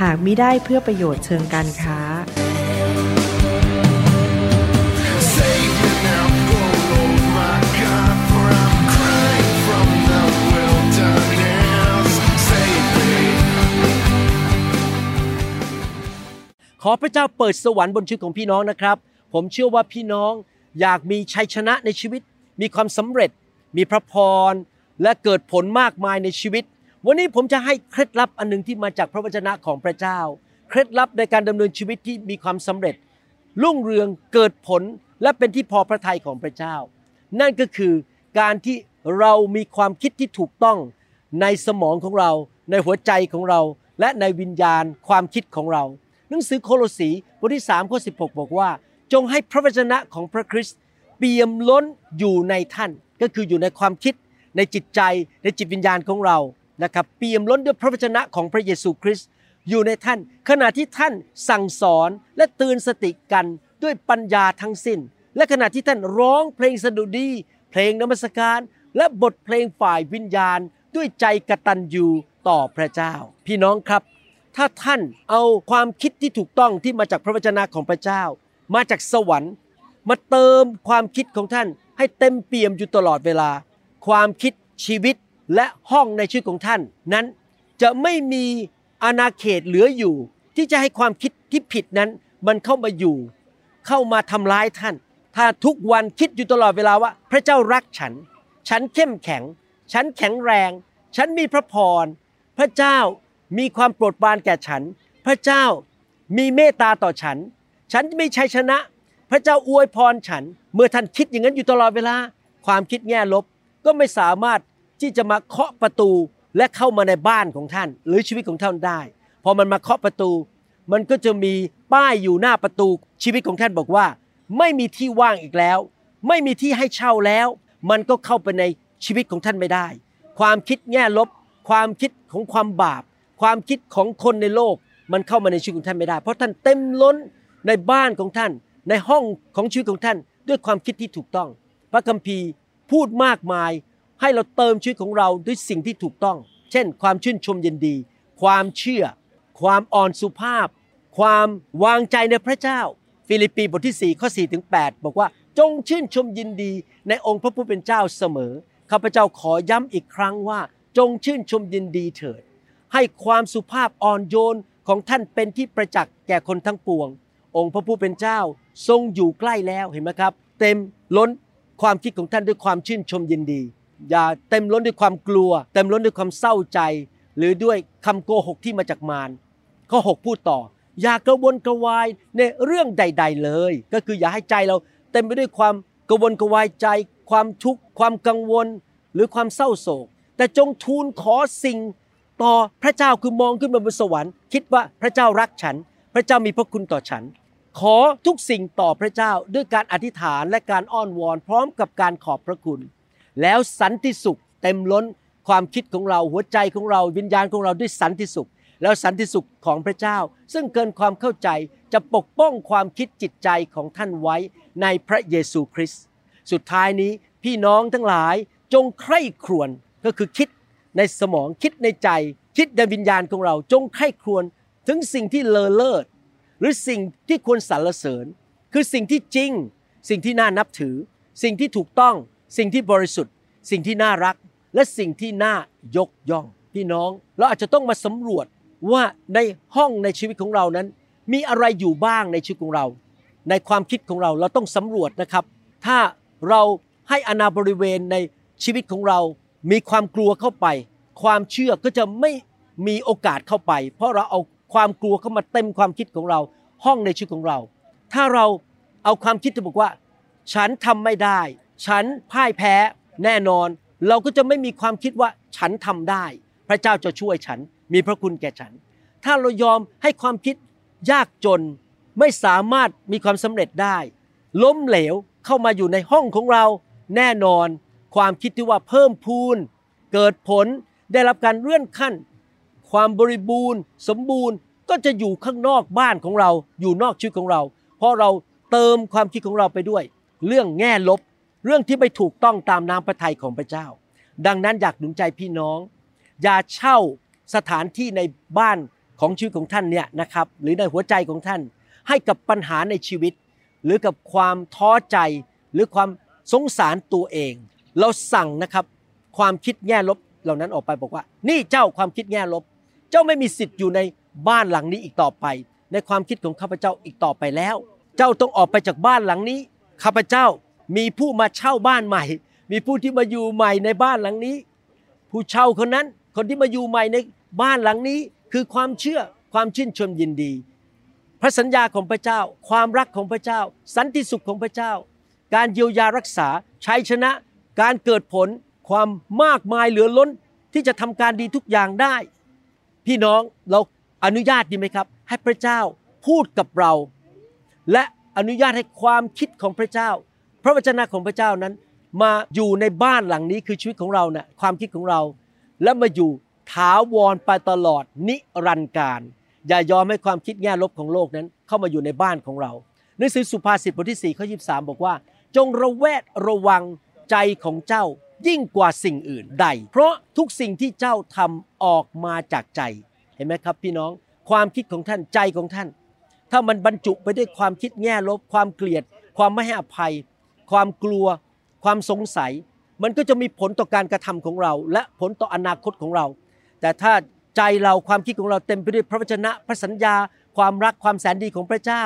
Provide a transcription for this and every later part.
หากมิได้เพื่อประโยชน์เชิงการค้า ขอพระเจ้าเปิดสวรรค์บนชีวิตของพี่น้องนะครับ ผมเชื่อว่าพี่น้องอยากมีชัยชนะในชีวิต มีความสำเร็จ มีพระพร และเกิดผลมากมายในชีวิต วันนี้ผมจะให้เคล็ดลับอันหนึ่งที่มาจากพระวจนะของพระเจ้า เคล็ดลับในการดำเนินชีวิตที่มีความสำเร็จ รุ่งเรืองเกิดผลและเป็นที่พอพระทัยของพระเจ้า นั่นก็คือการที่เรามีความคิดที่ถูกต้องในสมองของเรา ในหัวใจของเรา และในวิญญาณความคิดของเรา หนังสือโคโลสีบทที่3ข้อ16 บอกว่า จงให้พระวจนะของพระคริสต์เปี่ยมล้นอยู่ในท่าน ก็คืออยู่ในความคิด ในจิตใจ ในจิตวิญญาณของเรา นะครับเปี่ยมล้นด้วยพระวจนะของพระเยซูคริสต์อยู่ในท่าน ขณะที่ท่านสั่งสอนและเตือนสติกันด้วยปัญญาทั้งสิ้น และขณะที่ท่านร้องเพลงสดุดี เพลงนมัสการ และบทเพลงฝ่ายวิญญาณ ด้วยใจกตัญญูต่อพระเจ้า พี่น้องครับ ถ้าท่านเอาความคิดที่ถูกต้องที่มาจากพระวจนะของพระเจ้า มาจากสวรรค์ มาเติมความคิดของท่านให้เต็มเปี่ยมอยู่ตลอดเวลา ความคิดชีวิต และห้องในชีวิตของท่าน นั้นจะไม่มีอาณาเขตเหลืออยู่ ที่จะให้ความคิดที่ผิดนั้น มันเข้ามาอยู่ เข้ามาทำร้ายท่าน ถ้าทุกวันคิดอยู่ตลอดเวลาว่า พระเจ้ารักฉัน ฉันเข้มแข็ง ฉันแข็งแรง ฉันมีพระพร พระเจ้ามีความโปรดปรานแก่ฉัน พระเจ้ามีเมตตาต่อฉัน ฉันมีชัยชนะ พระเจ้าอวยพรฉัน เมื่อท่านคิดอย่างนั้นอยู่ตลอดเวลา ความคิดแง่ลบก็ไม่สามารถ ที่จะมาเคาะประตูและเข้ามาในบ้านของท่าน หรือชีวิตของท่านได้ พอมันมาเคาะประตู มันก็จะมีป้ายอยู่หน้าประตูชีวิตของท่านบอกว่า ไม่มีที่ว่างอีกแล้ว ไม่มีที่ให้เช่าแล้ว มันก็เข้าไปในชีวิตของท่านไม่ได้ ความคิดแง่ลบ ความคิดของความบาป ความคิดของคนในโลก มันเข้ามาในชีวิตของท่านไม่ได้ เพราะท่านเต็มล้นในบ้านของท่าน ในห้องของชีวิตของท่าน ด้วยความคิดที่ถูกต้อง พระคัมภีร์พูดมากมาย ให้เราเติมชีวิตของเราด้วยสิ่งที่ถูกต้อง เช่น ความชื่นชมยินดี ความเชื่อ ความอ่อนสุภาพ ความวางใจในพระเจ้า ฟิลิปปีบทที่4ข้อ4ถึง8บอกว่าจงชื่นชมยินดีในองค์พระผู้เป็นเจ้าเสมอข้าพเจ้าขอย้ำอีกครั้งว่า จงชื่นชมยินดีเถิด ให้ความสุภาพอ่อนโยนของท่านเป็นที่ประจักษ์แก่คนทั้งปวง องค์พระผู้เป็นเจ้าทรงอยู่ใกล้แล้วเห็นไหมครับ เต็มล้นความคิดของท่านด้วยความชื่นชมยินดี อย่าเต็มล้นด้วยความกลัว เต็มล้นด้วยความเศร้าใจ หรือด้วยคำโกหกที่มาจากมารข้อ 6 พูดต่อ อย่ากระวนกระวายในเรื่องใด ๆ เลย ก็คืออย่าให้ใจเราเต็มไปด้วยความกระวนกระวายใจ ความทุกข์ความกังวล หรือความเศร้าโศก แต่จงทูลขอสิ่งต่อพระเจ้าคือมองขึ้นมาบนสวรรค์ คิดว่าพระเจ้ารักฉัน พระเจ้ามีพระคุณต่อฉัน ขอทุกสิ่งต่อพระเจ้าด้วยการอธิษฐานและการอ้อนวอนพร้อมกับการขอบพระคุณ แล้วสันติสุขเต็มล้นความคิดของเราหัวใจของเราวิญญาณของเราด้วยสันติสุข แล้วสันติสุขของพระเจ้า ซึ่งเกินความเข้าใจจะปกป้องความคิดจิตใจของท่านไว้ในพระเยซูคริสต์สุดท้ายนี้พี่น้องทั้งหลายจงใคร่ครวญก็คือคิดในสมองคิดในใจ คิดในวิญญาณของเราจงไข้ครวญถึงสิ่งที่เลอเลิศหรือสิ่งที่ควรสรรเสริญ คือสิ่งที่จริง สิ่งที่น่านับถือ สิ่งที่ถูกต้อง สิ่งที่บริสุทธิ์ สิ่งที่น่ารักและสิ่งที่น่ายกย่องพี่น้องเราอาจจะต้องมาสำรวจว่าในห้องในชีวิตของเรานั้น มีอะไรอยู่บ้างในชีวิตของเรา ในความคิดของเราเราต้องสำรวจนะครับ ถ้าเราให้อนาบริเวณในชีวิตของเรา มีความกลัวเข้าไป ความเชื่อก็จะไม่มีโอกาสเข้าไป เพราะเราเอาความกลัวเข้ามาเต็มความคิดของเรา ห้องในชีวิตของเรา ถ้าเราเอาความคิดที่บอกว่า ฉันทำไม่ได้ ฉันพ่ายแพ้ แน่นอนเราก็จะไม่มีความคิดว่าฉันทำได้ พระเจ้าจะช่วยฉัน มีพระคุณแก่ฉัน ถ้าเรายอมให้ความคิดยากจนไม่สามารถมีความสำเร็จได้ ล้มเหลวเข้ามาอยู่ในห้องของเรา แน่นอนความคิดที่ว่าเพิ่มพูน เกิดผลได้รับการเลื่อนขั้น ความบริบูรณ์ สมบูรณ์ก็จะอยู่ข้างนอกบ้านของเราอยู่นอกชีวิตของเรา เพราะเราเติมความคิดของเราไปด้วย เรื่องแง่ลบ เรื่องที่ไม่ถูกต้องตามน้ำพระทัยของพระเจ้า ดังนั้นอยากหนุนใจพี่น้อง อย่าเช่าสถานที่ในบ้านของชีวิตของท่านเนี่ยนะครับหรือในหัวใจของท่าน ให้กับปัญหาในชีวิต หรือกับความท้อใจหรือความสงสารตัวเอง เราสั่งนะครับความคิดแง่ลบเหล่านั้นออกไปบอกว่า นี่เจ้าความคิดแง่ลบ เจ้าไม่มีสิทธิ์อยู่ในบ้านหลังนี้อีกต่อไป ในความคิดของข้าพเจ้าอีกต่อไปแล้ว เจ้าต้องออกไปจากบ้านหลังนี้ข้าพเจ้า มีผู้มาเช่าบ้านใหม่ มีผู้ที่มาอยู่ใหม่ในบ้านหลังนี้ ผู้เช่าคนนั้นคนที่มาอยู่ใหม่ในบ้านหลังนี้ คือความเชื่อความชื่นชมยินดี พระสัญญาของพระเจ้า ความรักของพระเจ้า สันติสุขของพระเจ้า การเยียวยารักษาชัยชนะ การเกิดผลความมากมายเหลือล้นที่จะทำการดีทุกอย่างได้ พี่น้องเราอนุญาตดีไหมครับ ให้พระเจ้าพูดกับเรา และอนุญาตให้ความคิดของพระเจ้า พระวจนะของพระเจ้านั้น มาอยู่ในบ้านหลังนี้คือชีวิตของเราเนะ่ยความคิดของเรา และมาอยู่ถาวรไปตลอดนิรันดร์การ อย่ายอมให้ความคิดแง่ลบของโลกนั้น เข้ามาอยู่ในบ้านของเราหนังสือสุภาษิตบทที่4ข้อ23บอกว่า จงระแวดระวังใจของเจ้ายิ่งกว่าสิ่งอื่นใด เพราะทุกสิ่งที่เจ้าทำออกมาจากใจ เห็นไหมครับพี่น้อง ความคิดของท่านใจของท่าน ถ้ามันบรรจุไปด้วยความคิดแง่ลบ ความเกลียด ความไม่ให้อภัย ความกลัว ความสงสัย มันก็จะมีผลต่อการกระทำของเรา และผลต่ออนาคตของเรา แต่ถ้าใจเราความคิดของเราเต็มไปด้วยพระวจนะพระสัญญา ความรักความแสนดีของพระเจ้า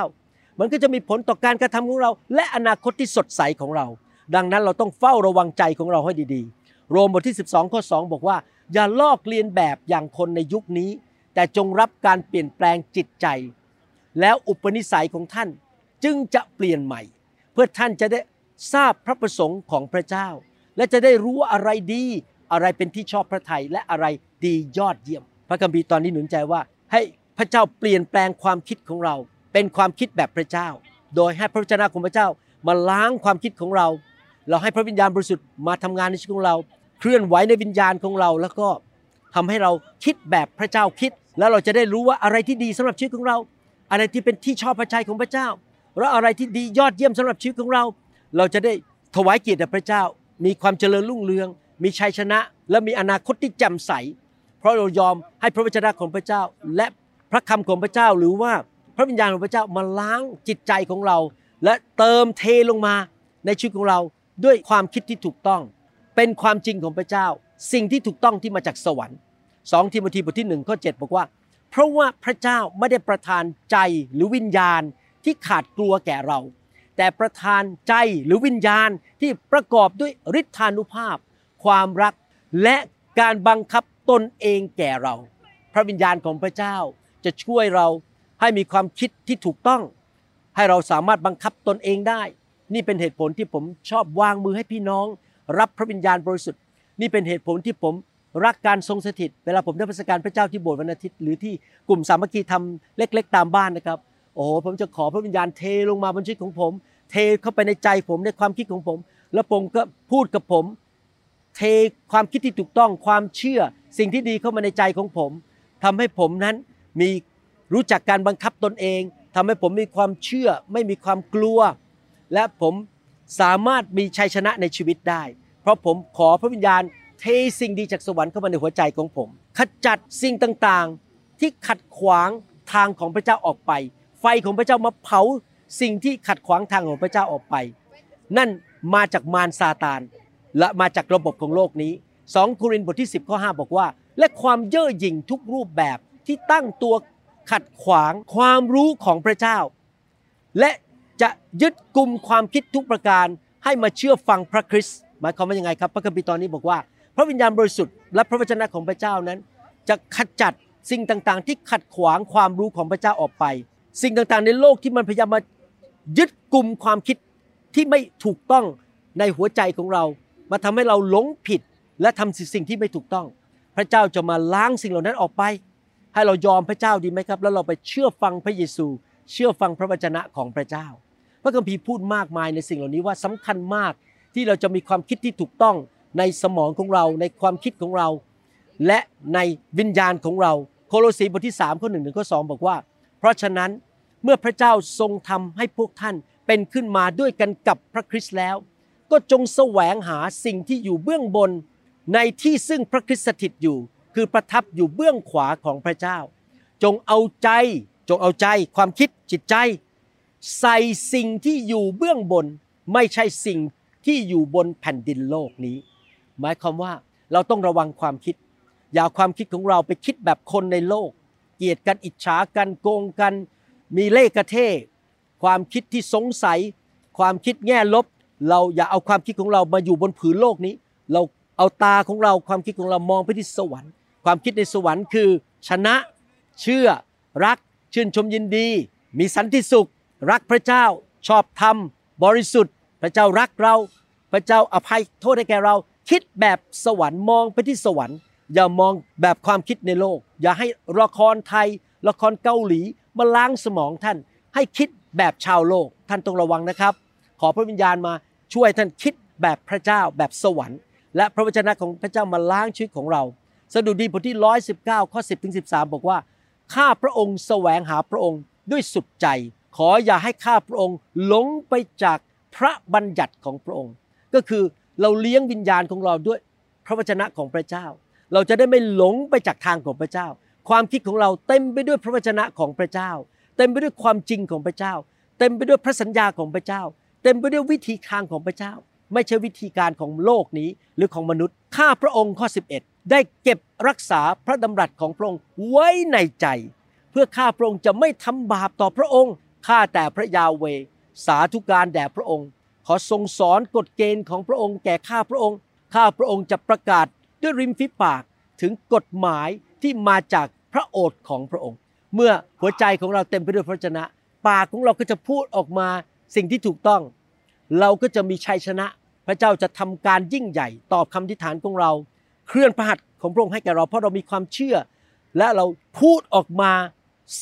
มันก็จะมีผลต่อการกระทำของเรา และอนาคตที่สดใสของเรา ดังนั้นเราต้องเฝ้าระวังใจของเราให้ดีๆ โรมบทที่ 12 ข้อ 2 บอกว่า อย่าลอกเลียนแบบอย่างคนในยุคนี้ แต่จงรับการเปลี่ยนแปลงจิตใจ แล้วอุปนิสัยของท่านจึงจะเปลี่ยนใหม่ เพื่อท่านจะได้ ทราบพระประสงค์ของพระเจ้า และจะได้รู้ว่าอะไรดีอะไรเป็นที่ชอบพระทัยและอะไรดียอดเยี่ยม พระคัมภีร์ตอนนี้หนุนใจว่า ให้พระเจ้าเปลี่ยนแปลงความคิดของเรา เป็นความคิดแบบพระเจ้า โดยให้พระวจนะของพระเจ้ามาล้างความคิดของเรา เราให้พระวิญญาณบริสุทธิ์มาทำงานในชีวิตของเรา เคลื่อนไหวในวิญญาณของเรา แล้วก็ทำให้เราคิดแบบพระเจ้าคิด แล้วเราจะได้รู้ว่าอะไรที่ดีสำหรับชีวิตของเรา อะไรที่เป็นที่ชอบพระทัยของพระเจ้าและอะไรที่ดียอดเยี่ยมสำหรับชีวิตของเรา เราจะได้ถวายเกียรติแด่พระเจ้า มีความเจริญรุ่งเรือง มีชัยชนะ และมีอนาคตที่แจ่มใส เพราะเรายอมให้พระวจนะของพระเจ้า และพระคำของพระเจ้าหรือว่าพระวิญญาณของพระเจ้ามาล้างจิตใจของเรา และเติมเทลงมาในชีวิตของเราด้วยความคิดที่ถูกต้อง เป็นความจริงของพระเจ้า สิ่งที่ถูกต้องที่มาจากสวรรค์2ทิโมธีบทที่1ข้อ7บอกว่า เพราะว่าพระเจ้าไม่ได้ประทานใจหรือวิญญาณที่ขาดกลัวแก่เรา แต่ประทานใจหรือวิญญาณที่ประกอบด้วยฤทธานุภาพ ความรักและการบังคับตนเองแก่เรา พระวิญญาณของพระเจ้าจะช่วยเราให้มีความคิดที่ถูกต้อง ให้เราสามารถบังคับตนเองได้ นี่เป็นเหตุผลที่ผมชอบวางมือให้พี่น้อง รับพระวิญญาณบริสุทธิ์ นี่เป็นเหตุผลที่ผมรักการทรงสถิต เวลาผมได้ประสการพระเจ้าที่โบสถ์วันอาทิตย์หรือที่กลุ่มสามัคคีทำเล็ก ๆ ตามบ้านนะครับ โอ้โหผมจะขอพระวิญญาณเทลงมาบนชีวิตของผม เทเข้าไปในใจผมในความคิดของผม แล้วผมก็พูดกับผม เทความคิดที่ถูกต้องความเชื่อ สิ่งที่ดีเข้ามาในใจของผมทำให้ผมนั้นมีรู้จักการบังคับตนเองทำให้ผมมีความเชื่อ ไม่มีความกลัว และผมสามารถมีชัยชนะในชีวิตได้ เพราะผมขอพระวิญญาณเทสิ่งดีจากสวรรค์เข้ามาในหัวใจของผม ขจัดสิ่งต่างๆ ที่ขัดขวางทางของพระเจ้าออกไป ไฟของพระเจ้ามาเผาสิ่งที่ขัดขวางทางของพระเจ้าออกไป นั่นมาจากมารซาตานและมาจากระบบของโลกนี้ 2 โครินธ์บทที่ 10ข้อ5บอกว่า และความเย่อหยิ่งทุกรูปแบบที่ตั้งตัวขัดขวางความรู้ของพระเจ้า และจะยึดกลุ่มความคิดทุกประการให้มาเชื่อฟังพระคริสต์หมายความว่ายังไงครับ พระคัมภีร์ตอนนี้บอกว่า พระวิญญาณบริสุทธิ์และพระวจนะของพระเจ้านั้น จะขจัดสิ่งต่างๆ ที่ขัดขวางความรู้ของพระเจ้าออกไป สิ่งต่างๆ ในโลกที่มันพยายามมายึดกลุ่มความคิดที่ไม่ถูกต้องในหัวใจของเรา มาทำให้เราหลงผิดและทำสิ่งที่ไม่ถูกต้อง พระเจ้าจะมาล้างสิ่งเหล่านั้นออกไป ให้เรายอมพระเจ้าดีไหมครับ แล้วเราไปเชื่อฟังพระเยซู เชื่อฟังพระวจนะของพระเจ้า พระคัมภีร์พูดมากมายในสิ่งเหล่านี้ว่าสำคัญมากที่เราจะมีความคิดที่ถูกต้องในสมองของเรา ในความคิดของเรา และในวิญญาณของเรา โคโลสีบทที่3ข้อ1ถึงข้อ2บอกว่า เพราะฉะนั้น เมื่อพระเจ้าทรงทำให้พวกท่านเป็นขึ้นมาด้วยกันกับพระคริสต์แล้ว ก็จงแสวงหาสิ่งที่อยู่เบื้องบน ในที่ซึ่งพระคริสต์สถิตอยู่ คือประทับอยู่เบื้องขวาของพระเจ้า จงเอาใจจงเอาใจความคิดจิตใจ ใส่สิ่งที่อยู่เบื้องบน ไม่ใช่สิ่งที่อยู่บนแผ่นดินโลกนี้ หมายความว่าเราต้องระวังความคิด อย่าเอาความคิดของเราไปคิดแบบคนในโลก เกลียดกันอิจฉากันโกงกัน มีเล่กระเทความคิดที่สงสัย ความคิดแง่ลบ เราอย่าเอาความคิดของเรามาอยู่บนผืนโลกนี้ เราเอาตาของเราความคิดของเรามองไปที่สวรรค์ ความคิดในสวรรค์คือ ชนะ เชื่อ รัก ชื่นชมยินดี มีสันติสุข รักพระเจ้า ชอบธรรม บริสุทธิ์ พระเจ้ารักเรา พระเจ้าอภัยโทษให้แก่เรา คิดแบบสวรรค์มองไปที่สวรรค์ อย่ามองแบบความคิดในโลก อย่าให้ละครไทยละครเกาหลี มาล้างสมองท่าน ให้คิดแบบชาวโลก ท่านต้องระวังนะครับ ขอพระวิญญาณมาช่วยท่านคิดแบบพระเจ้าแบบสวรรค์ และพระวจนะของพระเจ้ามาล้างชีวิตของเรา สดุดีบทที่ 119 ข้อ 10ถึง13 บอกว่าข้าพระองค์แสวงหาพระองค์ด้วยสุดใจ ขออย่าให้ข้าพระองค์หลงไปจากพระบัญญัติของพระองค์ ก็คือเราเลี้ยงวิญญาณของเราด้วยพระวจนะของพระเจ้า เราจะได้ไม่หลงไปจากทางของพระเจ้า ความคิดของเราเต็มไปด้วยพระวจนะของพระเจ้า เต็มไปด้วยความจริงของพระเจ้า เต็มไปด้วยพระสัญญาของพระเจ้า เต็มไปด้วยวิธีทางของพระเจ้า ไม่ใช่วิธีการของโลกนี้หรือของมนุษย์ ข้าพระองค์ข้อ 11 ได้เก็บรักษาพระดำรัสของพระองค์ไว้ในใจ เพื่อข้าพระองค์จะไม่ทำบาปต่อพระองค์ข้าแต่พระยาเว สาธุการแด่พระองค์ ขอทรงสอนกฎเกณฑ์ของพระองค์แก่ข้าพระองค์ข้าพระองค์จะประกาศด้วยริมฝีปากถึงกฎหมายที่มาจาก ระโอษฐ์ของพระองค์ เมื่อหัวใจของเราเต็มไปด้วยพระวจนะ ปากของเราก็จะพูดออกมาสิ่งที่ถูกต้อง เราก็จะมีชัยชนะ พระเจ้าจะทำการยิ่งใหญ่ ตอบคำทิฐานของเรา เคลื่อนพระหัตถ์ของพระองค์ให้แก่เรา เพราะเรามีความเชื่อ และเราพูดออกมา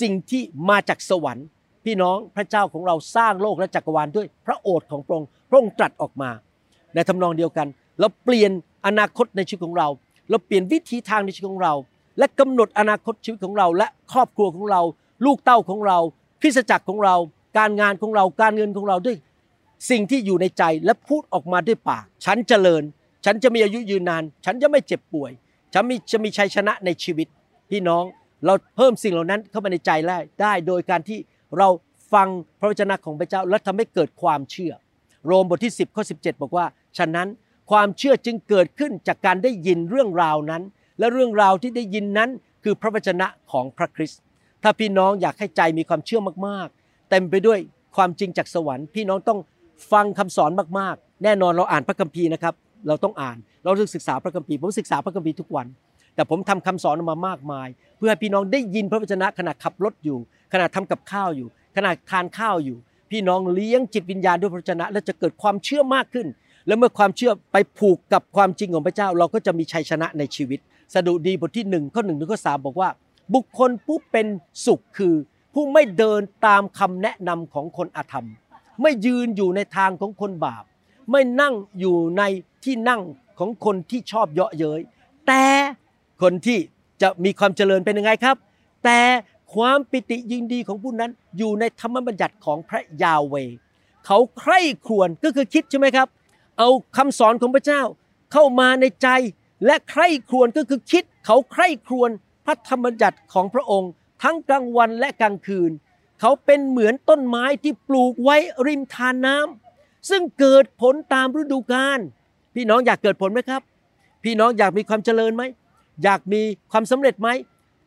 สิ่งที่มาจากสวรรค์ พี่น้องพระเจ้าของเราสร้างโลกและจักรวาลด้วยพระโอษฐ์ของพระองค์พระองค์ตรัสออกมา ในทำนองเดียวกัน เราเปลี่ยนอนาคตในชีวิตของเรา เราเปลี่ยนวิธีทางในชีวิตของเรา และกำหนดอนาคตชีวิตของเรา และครอบครัวของเรา ลูกเต้าของเราคริสตจักรของเรา การงานของเราการเงินของเราด้วยสิ่งที่อยู่ในใจและพูดออกมาด้วยปาก ฉันเจริญ ฉันจะมีอายุยืนนาน ฉันจะไม่เจ็บป่วย ฉันมีจะมีชัยชนะในชีวิต พี่น้องเราเพิ่มสิ่งเหล่านั้นเข้ามาในใจได้ได้โดยการที่เราฟังพระวจนะของพระเจ้าและทำให้เกิดความเชื่อ โรมบทที่ 10ข้อ17 บอกว่า ฉะนั้นความเชื่อจึงเกิดขึ้นจากการได้ยินเรื่องราวนั้น และเรื่องราวที่ได้ยินนั้นคือพระวจนะของพระคริสต์ถ้าพี่น้องอยากให้ใจมีความเชื่อมากๆ เต็มไปด้วยความจริงจากสวรรค์ พี่น้องต้องฟังคำสอนมากๆ แน่นอนเราอ่านพระคัมภีร์นะครับ เราต้องอ่าน เราต้องศึกษาพระคัมภีร์ผมศึกษาพระคัมภีร์ทุกวัน แต่ผมทำคำสอนออกมามากมาย เพื่อให้พี่น้องได้ยินพระวจนะขณะขับรถอยู่ ขณะทำกับข้าวอยู่ ขณะทานข้าวอยู่ พี่น้องเลี้ยงจิตวิญญาณด้วยพระวจนะ และจะเกิดความเชื่อมากขึ้น แล้วเมื่อความเชื่อไปผูกกับความจริงของพระเจ้า เราก็จะมีชัยชนะในชีวิต สดุดีบทที่หนึ่งข้อหนึ่งถึงข้อสามบอกว่า บุคคลผู้เป็นสุขคือ ผู้ไม่เดินตามคำแนะนำของคนอาธรรม ไม่ยืนอยู่ในทางของคนบาป ไม่นั่งอยู่ในที่นั่งของคนที่ชอบเยาะเย้ยแต่คนที่จะมีความเจริญเป็นยังไงครับ แต่ความปิติยินดีของผู้นั้นอยู่ในธรรมบัญญัติของพระยาเว เขาใคร่ครวญก็คือคิดใช่ไหมครับ เอาคำสอนของพระเจ้าเข้ามาในใจ และใคร่ครวญก็คือคิดเขาใคร่ครวญพระธรรมบัญญัติของพระองค์ ทั้งกลางวันและกลางคืน เขาเป็นเหมือนต้นไม้ที่ปลูกไว้ริมทานน้ำซึ่งเกิดผลตามฤดูกาลพี่น้องอยากเกิดผลไหมครับ พี่น้องอยากมีความเจริญไหมอยากมีความสำเร็จไหม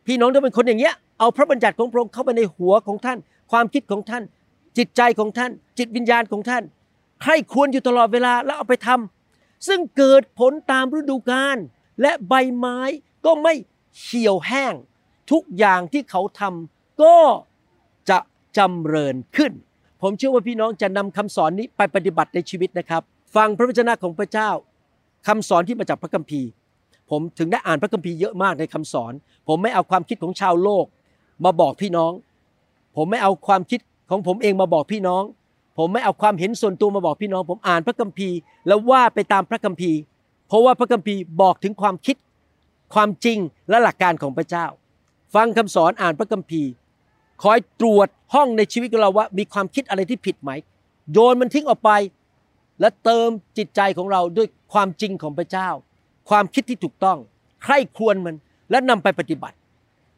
พี่น้องต้องเป็นคนอย่างเงี้ยเอาพระบัญญัติของพระองค์เข้าไปในหัวของท่าน ความคิดของท่าน จิตใจของท่าน จิตวิญญาณของท่านใครควรอยู่ตลอดเวลาแล้วเอาไปทำ ซึ่งเกิดผลตามฤดูกาลและใบไม้ก็ไม่เหี่ยวแห้ง ทุกอย่างที่เขาทำก็จะจำเริญขึ้น ผมเชื่อว่าพี่น้องจะนำคำสอนนี้ไปปฏิบัติในชีวิตนะครับ ฟังพระวจนะของพระเจ้าคำสอนที่มาจากพระคัมภีร์ ผมถึงได้อ่านพระคัมภีร์เยอะมากในคำสอน ผมไม่เอาความคิดของชาวโลกมาบอกพี่น้อง ผมไม่เอาความคิดของผมเองมาบอกพี่น้อง ผมไม่เอาความเห็นส่วนตัวมาบอกพี่น้อง ผมอ่านพระคัมภีร์ แล้วว่าไปตามพระคัมภีร์ เพราะว่าพระคัมภีร์บอกถึงความคิด ความจริงและหลักการของพระเจ้า ฟังคำสอนอ่านพระคัมภีร์ คอยตรวจห้องในชีวิตของเราว่า มีความคิดอะไรที่ผิดไหม โยนมันทิ้งออกไป และเติมจิตใจของเราด้วยความจริงของพระเจ้า ความคิดที่ถูกต้อง ใคร่ครวญมันและนำไปปฏิบัติ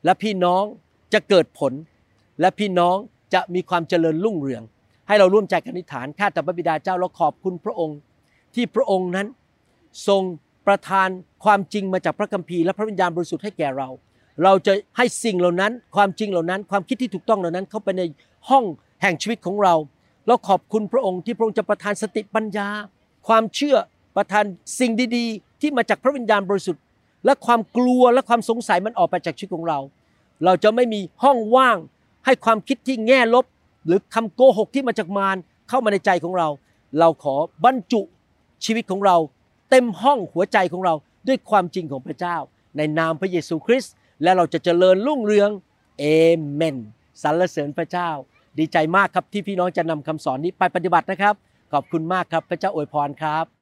และพี่น้องจะเกิดผล และพี่น้องจะมีความเจริญรุ่งเรือง ให้เราร่วมใจกันอธิษฐานข้าแต่พระบิดาเจ้าเราขอบคุณพระองค์ ที่พระองค์นั้นทรงประทานความจริงมาจากพระคัมภีร์และพระวิญญาณบริสุทธิ์ให้แก่เรา เราจะให้สิ่งเหล่านั้น ความจริงเหล่านั้น ความคิดที่ถูกต้องเหล่านั้น เข้าไปในห้องแห่งชีวิตของเรา เราขอบคุณพระองค์ที่พระองค์จะประทานสติปัญญา ความเชื่อประทานสิ่งดีๆ ที่มาจากพระวิญญาณบริสุทธิ์ และความกลัวและความสงสัยมันออกไปจากชีวิตของเรา เราจะไม่มีห้องว่างให้ความคิดที่แง่ลบ หรือคำโกหกที่มาจากมารเข้ามาในใจของเรา เราขอบรรจุชีวิตของเรา เต็มห้องหัวใจของเราด้วยความจริงของพระเจ้า ในนามพระเยซูคริสต์และเราจะเจริญรุ่งเรืองเอเมนสรรเสริญพระเจ้า ดีใจมากครับที่พี่น้องจะนำคำสอนนี้ไปปฏิบัตินะครับ ขอบคุณมากครับพระเจ้าอวยพรครับ